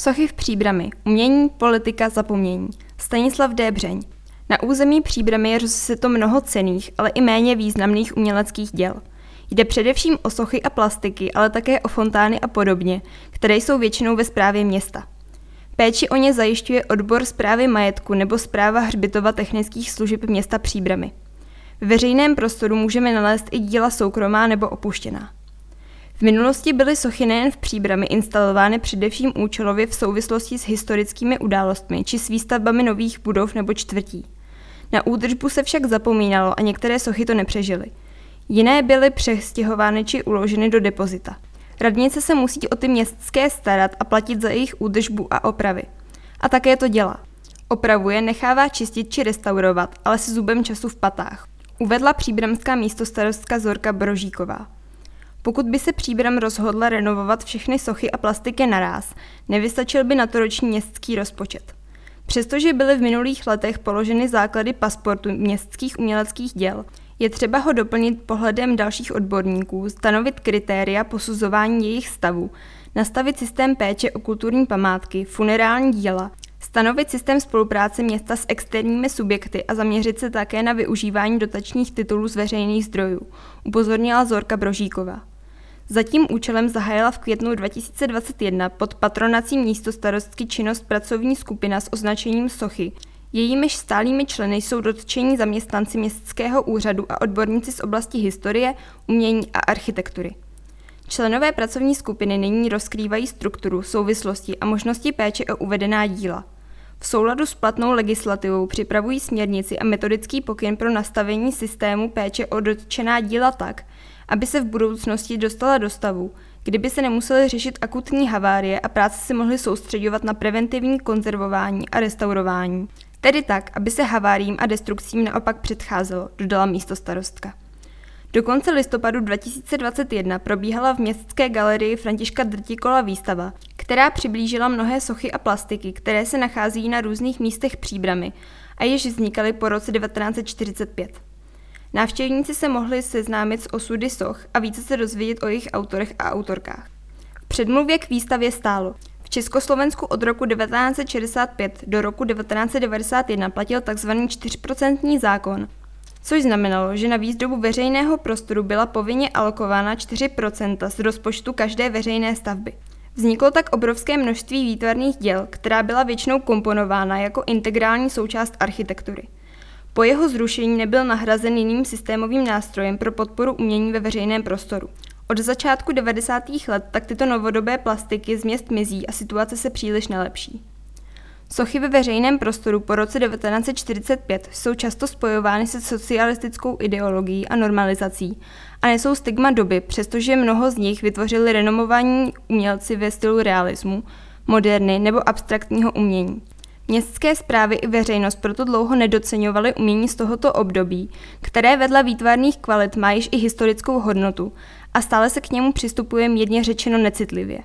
Sochy v Příbrami. Umění, politika, zapomnění. Stanislav Débřeň. Na území Příbramy je to mnoho cených, ale i méně významných uměleckých děl. Jde především o sochy a plastiky, ale také o fontány a podobně, které jsou většinou ve správě města. Péči o ně zajišťuje odbor zprávy majetku nebo zpráva hřbitova technických služeb města Příbramy. V veřejném prostoru můžeme nalézt i díla soukromá nebo opuštěná. V minulosti byly sochy nejen v příbrami instalovány především účelově v souvislosti s historickými událostmi či s výstavbami nových budov nebo čtvrtí. Na údržbu se však zapomínalo a některé sochy to nepřežily. Jiné byly přestěhovány či uloženy do depozita. Radnice se musí o ty městské starat a platit za jejich údržbu a opravy. A také to dělá. Opravuje, nechává čistit či restaurovat, ale se zubem času v patách. Uvedla příbramská místostarostka Zorka Brožíková. Pokud by se Příbram rozhodla renovovat všechny sochy a plastiky naraz, nevystačil by na to roční městský rozpočet. Přestože byly v minulých letech položeny základy pasportu městských uměleckých děl, je třeba ho doplnit pohledem dalších odborníků, stanovit kritéria posuzování jejich stavu, nastavit systém péče o kulturní památky, funerální díla, stanovit systém spolupráce města s externími subjekty a zaměřit se také na využívání dotačních titulů z veřejných zdrojů, upozornila Zorka Brožíková. Za tím účelem zahájila v květnu 2021 pod patronací místo starostky činnost pracovní skupina s označením Sochy. Jejímiž stálými členy jsou dotčení zaměstnanci městského úřadu a odborníci z oblasti historie, umění a architektury. Členové pracovní skupiny nyní rozkrývají strukturu, souvislosti a možnosti péče o uvedená díla. V souladu s platnou legislativou připravují směrnici a metodický pokyn pro nastavení systému péče o dotčená díla tak, aby se v budoucnosti dostala do stavu, kdyby se nemuseli řešit akutní havárie a práce se mohly soustředovat na preventivní konzervování a restaurování. Tedy tak, aby se haváriím a destrukcím naopak předcházelo, dodala místo starostka. Do konce listopadu 2021 probíhala v městské galerii Františka Drtikola výstava, která přiblížila mnohé sochy a plastiky, které se nachází na různých místech příbramy a jež vznikaly po roce 1945. Návštěvníci se mohli seznámit s osudy soch a více se dozvědět o jejich autorech a autorkách. V předmluvě k výstavě stálo. V Československu od roku 1965 do roku 1991 platil tzv. 4% zákon, což znamenalo, že na výzdobu veřejného prostoru byla povinně alokována 4% z rozpočtu každé veřejné stavby. Vzniklo tak obrovské množství výtvarných děl, která byla většinou komponována jako integrální součást architektury. Po jeho zrušení nebyl nahrazen jiným systémovým nástrojem pro podporu umění ve veřejném prostoru. Od začátku 90. let tak tyto novodobé plastiky z měst mizí a situace se příliš nelepší. Sochy ve veřejném prostoru po roce 1945 jsou často spojovány se socialistickou ideologií a normalizací a nesou stigma doby, přestože mnoho z nich vytvořili renomovaní umělci ve stylu realismu, moderny nebo abstraktního umění. Městské zprávy i veřejnost proto dlouho nedoceňovaly umění z tohoto období, které vedle výtvarných kvalit má již i historickou hodnotu a stále se k němu přistupuje mírně řečeno necitlivě.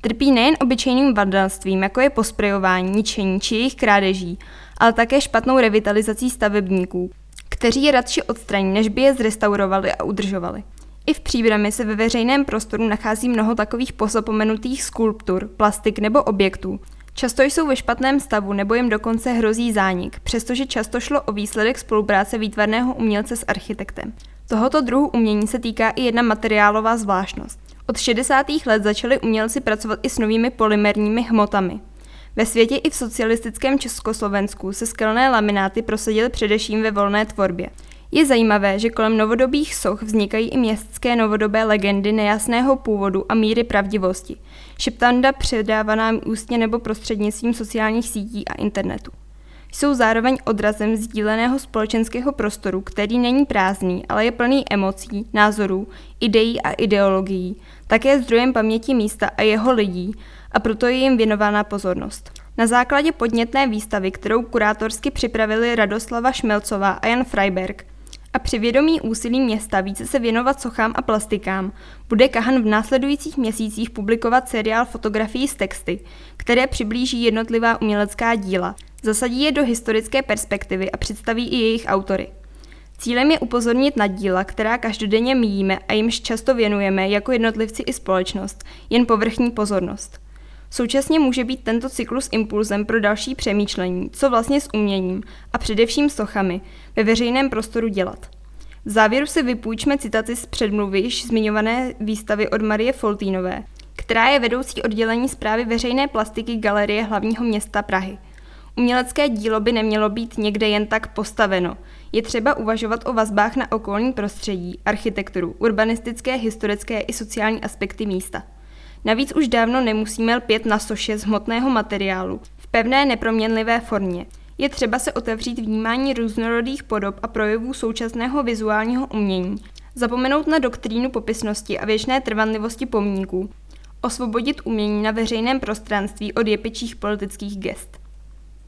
Trpí nejen obyčejným vandalstvím, jako je posprejování, ničení či jejich krádeží, ale také špatnou revitalizací stavebníků, kteří je radši odstraní, než by je zrestaurovali a udržovali. I v příbrami se ve veřejném prostoru nachází mnoho takových pozapomenutých skulptur, plastik nebo objektů, Často jsou ve špatném stavu nebo jim dokonce hrozí zánik, přestože často šlo o výsledek spolupráce výtvarného umělce s architektem. Tohoto druhu umění se týká i jedna materiálová zvláštnost. Od 60. let začali umělci pracovat i s novými polymerními hmotami. Ve světě i v socialistickém Československu se skelné lamináty prosadily především ve volné tvorbě. Je zajímavé, že kolem novodobých soch vznikají i městské novodobé legendy nejasného původu a míry pravdivosti. Šeptanda předávaná ústně nebo prostřednictvím sociálních sítí a internetu. Jsou zároveň odrazem sdíleného společenského prostoru, který není prázdný, ale je plný emocí, názorů, ideí a ideologií, také zdrojem paměti místa a jeho lidí, a proto je jim věnována pozornost. Na základě podnětné výstavy, kterou kurátorsky připravili Radoslava Šmelcová a Jan Freiberg, a při vědomí úsilí města více se věnovat sochám a plastikám, bude Kahan v následujících měsících publikovat seriál fotografií s texty, které přiblíží jednotlivá umělecká díla, zasadí je do historické perspektivy a představí i jejich autory. Cílem je upozornit na díla, která každodenně míjíme a jimž často věnujeme jako jednotlivci i společnost, jen povrchní pozornost. Současně může být tento cyklus impulzem pro další přemýšlení, co vlastně s uměním a především sochami ve veřejném prostoru dělat. V závěru si vypůjčme citaci z předmluvy již zmiňované výstavy od Marie Foltínové, která je vedoucí oddělení zprávy veřejné plastiky Galerie hlavního města Prahy. Umělecké dílo by nemělo být někde jen tak postaveno. Je třeba uvažovat o vazbách na okolní prostředí, architekturu, urbanistické, historické i sociální aspekty místa. Navíc už dávno nemusíme lpět na soše z hmotného materiálu v pevné neproměnlivé formě. Je třeba se otevřít vnímání různorodých podob a projevů současného vizuálního umění, zapomenout na doktrínu popisnosti a věčné trvanlivosti pomníků, osvobodit umění na veřejném prostranství od jepičích politických gest.